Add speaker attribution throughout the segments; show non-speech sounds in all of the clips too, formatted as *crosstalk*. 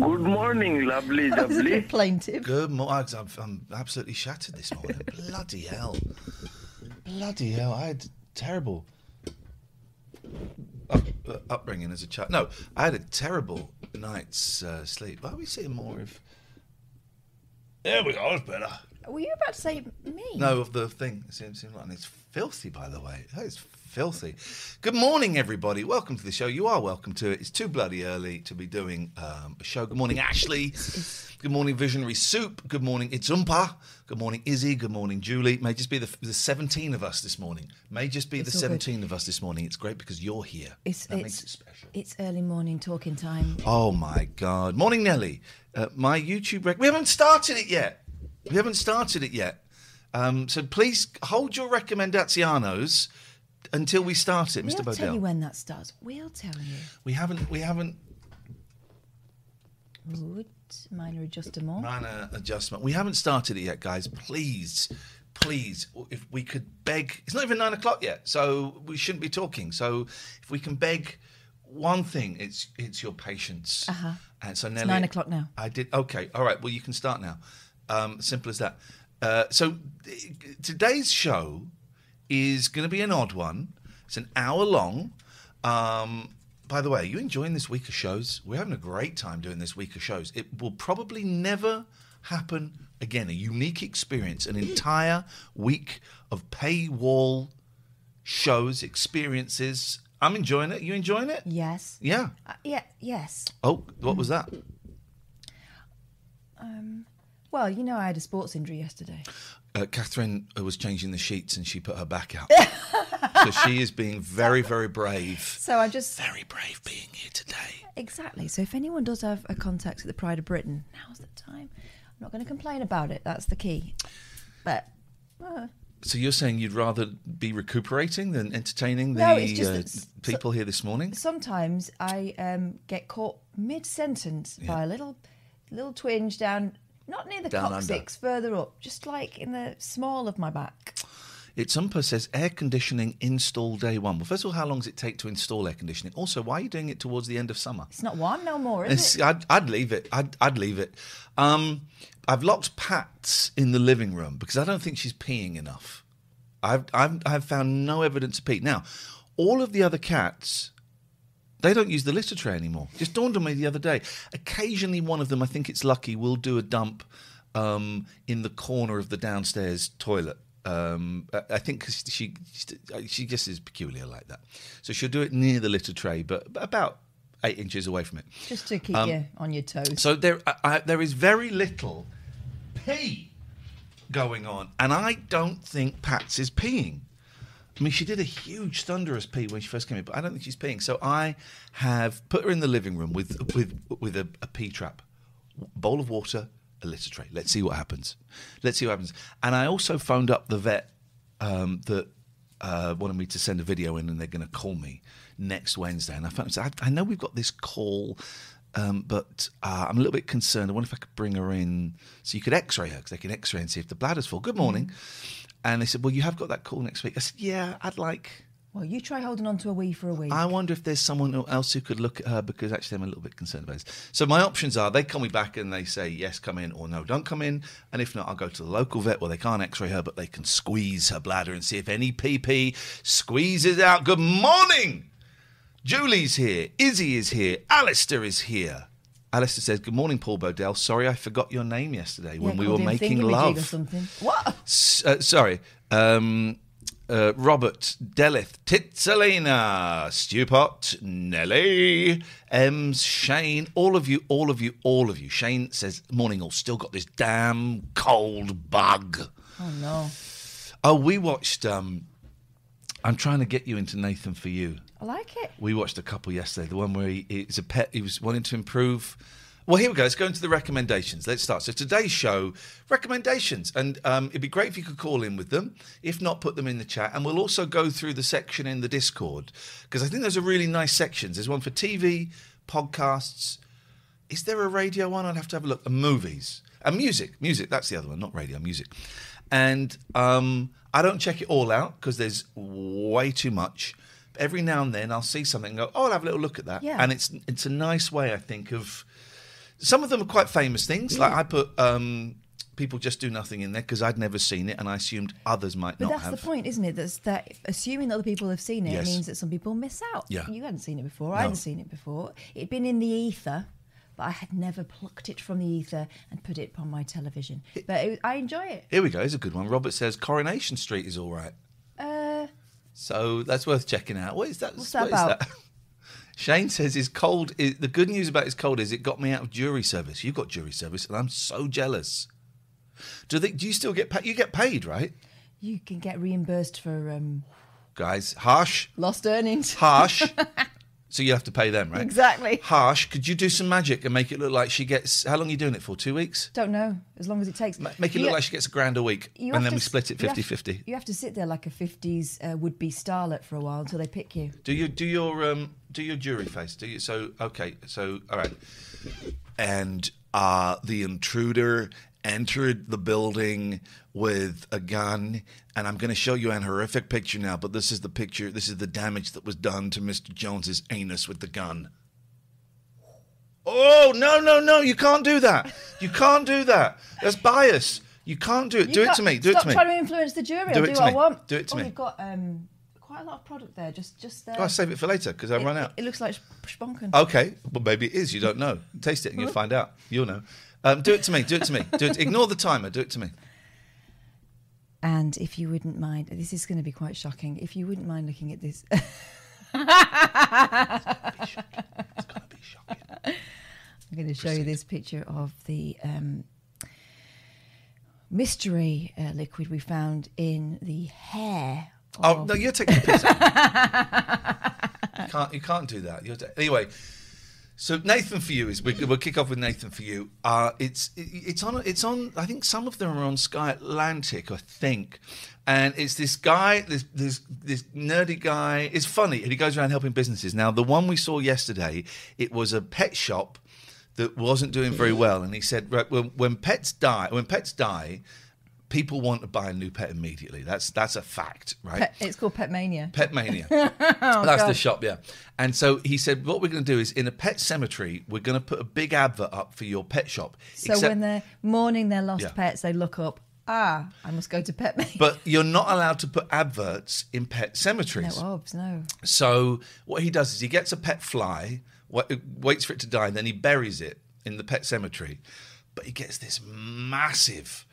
Speaker 1: Good morning, lovely, lovely.
Speaker 2: Plaintive.
Speaker 3: Good morning. I'm, I'm absolutely shattered this morning. *laughs* Bloody hell. Bloody hell. I had terrible up, uh, upbringing as a child. No, I had a terrible night's uh, sleep. Why are we seeing more of. There we go. That's better.
Speaker 2: Were you about to say me?
Speaker 3: No, of the thing. It seems, like and it's filthy, by the way. Oh, It's filthy. Good morning, everybody. Welcome to the show. You are welcome to it. It's too bloody early to be doing um, a show. Good morning, Ashley. Good morning, Visionary Soup. Good morning, It's Umpa. Good morning, Izzy. Good morning, Julie. May just be the, the 17 of us this morning. May just be
Speaker 2: It's
Speaker 3: the
Speaker 2: all good.
Speaker 3: 17 of us this morning. It's great because you're here.
Speaker 2: It's
Speaker 3: that makes it special.
Speaker 2: it's early morning talking time.
Speaker 3: Oh my God. Morning, Nelly. Uh, my YouTube rec- We haven't started it yet. We haven't started it yet. Um, so please hold your recommendazianos until we start it, Mr. Bodell.
Speaker 2: We'll tell you when that starts. We'll tell you.
Speaker 3: We haven't, we haven't
Speaker 2: Good. Minor adjustment.
Speaker 3: minor adjustment. We haven't started it yet, guys. Please, please, if we could beg. It's not even nine o'clock yet, so we shouldn't be talking. So if we can beg one thing, it's it's your patience.
Speaker 2: Uh-huh.
Speaker 3: And so Nelly,
Speaker 2: nine o'clock now.
Speaker 3: I did. Okay. All right. Well, you can start now. Um, simple as that. Uh, so today's show is going to be an odd one. It's an hour long. Um, by the way, are you enjoying this week of shows? We're having a great time doing this week of shows. It will probably never happen again. A unique experience, an entire week of paywall shows, experiences. I'm enjoying it. You enjoying it?
Speaker 2: Yes.
Speaker 3: Yeah.
Speaker 2: Uh, yeah. Yes.
Speaker 3: Oh, what was that?
Speaker 2: Well, you know, I had a sports injury yesterday.
Speaker 3: uh, Catherine uh, was changing the sheets and she put her back out. *laughs* so she is being very, very brave.
Speaker 2: So I just
Speaker 3: Very brave being here today.
Speaker 2: exactly. So if anyone does have a contact at the Pride of Britain, now's the time. I'm not going to complain about it. That's the key. But uh,
Speaker 3: So you're saying you'd rather be recuperating than entertaining the
Speaker 2: No,
Speaker 3: uh, people here this morning?
Speaker 2: sometimes I um, get caught mid-sentence by a little, little twinge down, not near the
Speaker 3: Down under.
Speaker 2: coccyx, further up, just like in the small of my back.
Speaker 3: It's Umpa says air conditioning install day one. Well, first of all, how long does it take to install air conditioning? Also, why are you doing it towards the end of summer?
Speaker 2: It's not warm no more, is
Speaker 3: It's-
Speaker 2: it?
Speaker 3: I'd, I'd leave it. I'd, I'd leave it. Um, I've locked Pat in the living room because I don't think she's peeing enough. I've, I've, I've found no evidence of pee. Now, all of the other cats, they don't use the litter tray anymore. Just dawned on me the other day. Occasionally, one of them, I think it's lucky, will do a dump um, in the corner of the downstairs toilet. Um, I think 'cause she she just is peculiar like that. So she'll do it near the litter tray, but about eight inches away from it.
Speaker 2: Just to keep
Speaker 3: Um,
Speaker 2: you on your toes.
Speaker 3: So there, I, I, there is very little pee going on, and I don't think Pats is peeing. I mean, she did a huge thunderous pee when she first came in, but I don't think she's peeing. So I have put her in the living room with with with a, a pee trap, bowl of water, a litter tray. Let's see what happens. Let's see what happens. And I also phoned up the vet um, that uh, wanted me to send a video in, and they're going to call me next Wednesday. And I found I, I know we've got this call um, but uh, I'm a little bit concerned. I wonder if I could bring her in so you could X-ray her because they can X-ray and see if the bladder's full. Good morning. And they said, well, you have got that call next week. I said, yeah, I'd like.
Speaker 2: Well, you try holding on to a wee for a week.
Speaker 3: I wonder if there's someone else who could look at her because actually I'm a little bit concerned about this. So my options are they call me back and they say yes, come in, or no, don't come in. And if not, I'll go to the local vet where they can't X-ray her, but they can squeeze her bladder and see if any PP squeezes out. Good morning. Julie's here. Izzy is here. Alistair is here. Alistair says, Good morning, Paul Bodell. Sorry I forgot your name yesterday
Speaker 2: Yeah,
Speaker 3: when we were making love.
Speaker 2: or something. What?
Speaker 3: S- uh, sorry. Um, uh, Robert, Delith, Titsalina, Stewpot, Nelly, Ems, Shane, all of you, all of you, all of you. Shane says, Morning all, still got this damn cold bug.
Speaker 2: Oh no.
Speaker 3: Oh, we watched. Um, I'm trying to get you into Nathan for you.
Speaker 2: I like it.
Speaker 3: We watched a couple yesterday. The one where he, it's a pet. He was wanting to improve. Well, here we go. Let's go into the recommendations. Let's start. So today's show recommendations, and um, it'd be great if you could call in with them. If not, put them in the chat, and we'll also go through the section in the Discord because I think those are really nice sections. There's one for TV, podcasts. Is there a radio one? I'd have to have a look. And movies and music. Music. That's the other one, not radio. Music. And um, I don't check it all out because there's way too much. Every now and then I'll see something and go, oh, I'll have a little look at that.
Speaker 2: Yeah.
Speaker 3: And it's it's a nice way, I think, of some of them are quite famous things. Like I put um, people just do nothing in there because I'd never seen it and I assumed others might not.
Speaker 2: But
Speaker 3: not
Speaker 2: that's
Speaker 3: have.
Speaker 2: the point, isn't it? That's that assuming that other people have seen it
Speaker 3: Yes.
Speaker 2: means that some people miss out.
Speaker 3: Yeah.
Speaker 2: You hadn't seen it before.
Speaker 3: No.
Speaker 2: I hadn't seen it before. It'd been in the ether, but I had never plucked it from the ether and put it on my television. But it, I enjoy it.
Speaker 3: Here we go. It's a good one. Robert says Coronation Street is all right.
Speaker 2: Uh,
Speaker 3: So that's worth checking out. What is that?
Speaker 2: What's that
Speaker 3: what
Speaker 2: about? *laughs*
Speaker 3: Shane says his cold. Is, the good news about his cold is it got me out of jury service. You got jury service, and I'm so jealous. Do they? Do you still get paid? You get paid, right,
Speaker 2: you can get reimbursed for um,
Speaker 3: guys? Harsh,
Speaker 2: lost earnings.
Speaker 3: harsh. *laughs* so you have to pay them, right?
Speaker 2: Exactly.
Speaker 3: Harsh. Could you do some magic and make it look like she gets? How long are you doing it for? Two weeks.
Speaker 2: Don't know. As long as it takes.
Speaker 3: Ma- Make it
Speaker 2: You-
Speaker 3: look like she gets a grand a week,
Speaker 2: you
Speaker 3: and then
Speaker 2: to
Speaker 3: we split it
Speaker 2: you have-
Speaker 3: 50-50.
Speaker 2: You have to sit there like a 50s uh, would-be starlet for a while until they pick you.
Speaker 3: Do you do your um do your jury face? Do you so okay, so all right. And uh the intruder entered the building with a gun and I'm going to show you an horrific picture now, but this is the picture, this is the damage that was done to Mr. Jones's anus with the gun. Oh, no, no, no, you can't do that. You can't do that. That's bias. You can't do it.
Speaker 2: You
Speaker 3: do it to me. Do it to me.
Speaker 2: Stop trying to influence the jury.
Speaker 3: Do
Speaker 2: I'll
Speaker 3: it
Speaker 2: do
Speaker 3: to
Speaker 2: what
Speaker 3: me.
Speaker 2: I want.
Speaker 3: Do it to
Speaker 2: oh,
Speaker 3: me.
Speaker 2: You've got um, quite a lot of product there. Just, just there.
Speaker 3: Oh, I'll save it for later because I
Speaker 2: it,
Speaker 3: run out.
Speaker 2: It, looks like spronken.
Speaker 3: Okay, well maybe it is. You don't know. Taste it and you'll find out. You'll know. Um, do it to me. Do it to me. Do it. Ignore the timer. Do it to me.
Speaker 2: And if you wouldn't mind, this is going to be quite shocking. If you wouldn't mind looking at this, *laughs*
Speaker 3: It's gonna be shocking.
Speaker 2: I'm going to show you this picture of the um, mystery uh, liquid we found in the hair.
Speaker 3: Oh no, you're taking a piss. *laughs* you can't. You can't do that. You're anyway. So Nathan for you is we, we'll kick off with Nathan for you. Uh, it's it, it's on it's on. I think some of them are on Sky Atlantic. I think, and it's this guy, this this this nerdy guy. It's funny, and he goes around helping businesses. Now the one we saw yesterday, it was a pet shop that wasn't doing very well, and he said, right, when, when pets die, when pets die, people want to buy a new pet immediately. That's that's a fact, right?
Speaker 2: Pet, it's called Pet Mania.
Speaker 3: Pet Mania. *laughs* That's the shop, yeah. And so he said, what we're going to do is in a pet cemetery, we're going to put a big advert up for your pet shop.
Speaker 2: So
Speaker 3: Except-
Speaker 2: when they're mourning their lost
Speaker 3: Yeah.
Speaker 2: pets, they look up. Ah, I must go to Pet Mania.
Speaker 3: but you're not allowed to put adverts in pet
Speaker 2: no,
Speaker 3: cemeteries.
Speaker 2: obs, no.
Speaker 3: So what he does is he gets a pet fly, waits for it to die, and then he buries it in the pet cemetery. But he gets this massive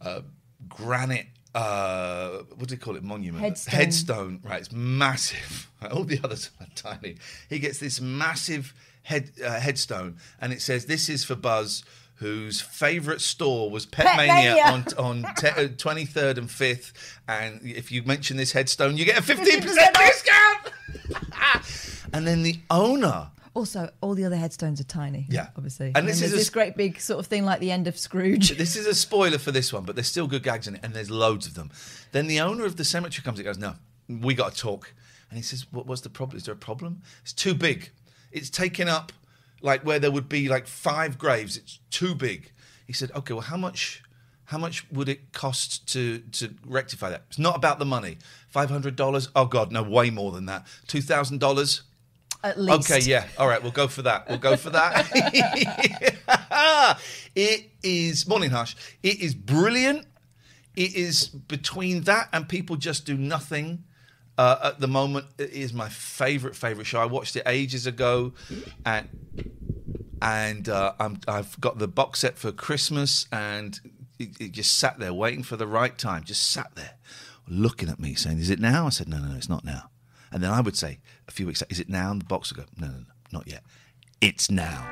Speaker 3: uh, granite. Uh, what do you call it? Monument.
Speaker 2: Headstone.
Speaker 3: Headstone. Right. It's massive. *laughs* All the others are *laughs* tiny. He gets this massive head uh, headstone, and it says, "This is for Buzz." Whose favourite store was Pet,
Speaker 2: Pet
Speaker 3: on on twenty third and fifth, and if you mention this headstone, you get a fifteen
Speaker 2: 50%
Speaker 3: discount. *laughs* and then the owner,
Speaker 2: Also, all the other headstones are tiny.
Speaker 3: Yeah.
Speaker 2: obviously.
Speaker 3: And
Speaker 2: And,
Speaker 3: this is a
Speaker 2: this great big sort of thing like the end of Scrooge.
Speaker 3: this is a spoiler for this one, but there's still good gags in it, and there's loads of them. Then the owner of the cemetery comes and goes, "No, we got to talk." And he says, "What was the problem? Is there a problem? It's too big. It's taken up like where there would be like five graves. It's too big. He said, okay, well, how much? How much would it cost to to rectify that? It's not about the money. Five hundred dollars? Oh God, no, way more than that. Two thousand dollars?
Speaker 2: At least.
Speaker 3: Okay, yeah. All right, we'll go for that. We'll go for that. *laughs* it is morning hush. It is brilliant. It is between that and people just do nothing. Uh, at the moment, it is my favorite favorite show. I watched it ages ago, and and uh, I'm, I've got the box set for Christmas, and it, it just sat there waiting for the right time. Just sat there, looking at me, saying, "Is it now?" I said, "No, no, no, it's not now." And then I would say a few weeks later, "Is it now?" And the box would go, "No, no, no, not yet. It's now."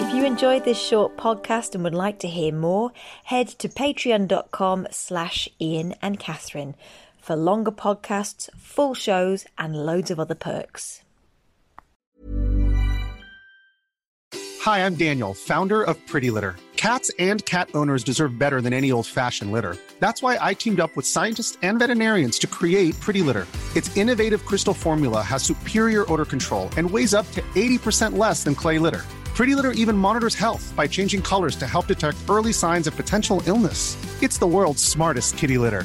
Speaker 4: If you enjoyed this short podcast and would like to hear more, head to patreon.com slash Ian and Catherine for longer podcasts, full shows, and loads of other perks.
Speaker 5: Hi, I'm Daniel, founder of Pretty Litter. Cats and cat owners deserve better than any old fashioned litter. That's why I teamed up with scientists and veterinarians to create Pretty Litter. Its innovative crystal formula has superior odor control and weighs up to 80% less than clay litter. Pretty Litter even monitors health by changing colors to help detect early signs of potential illness. It's the world's smartest kitty litter.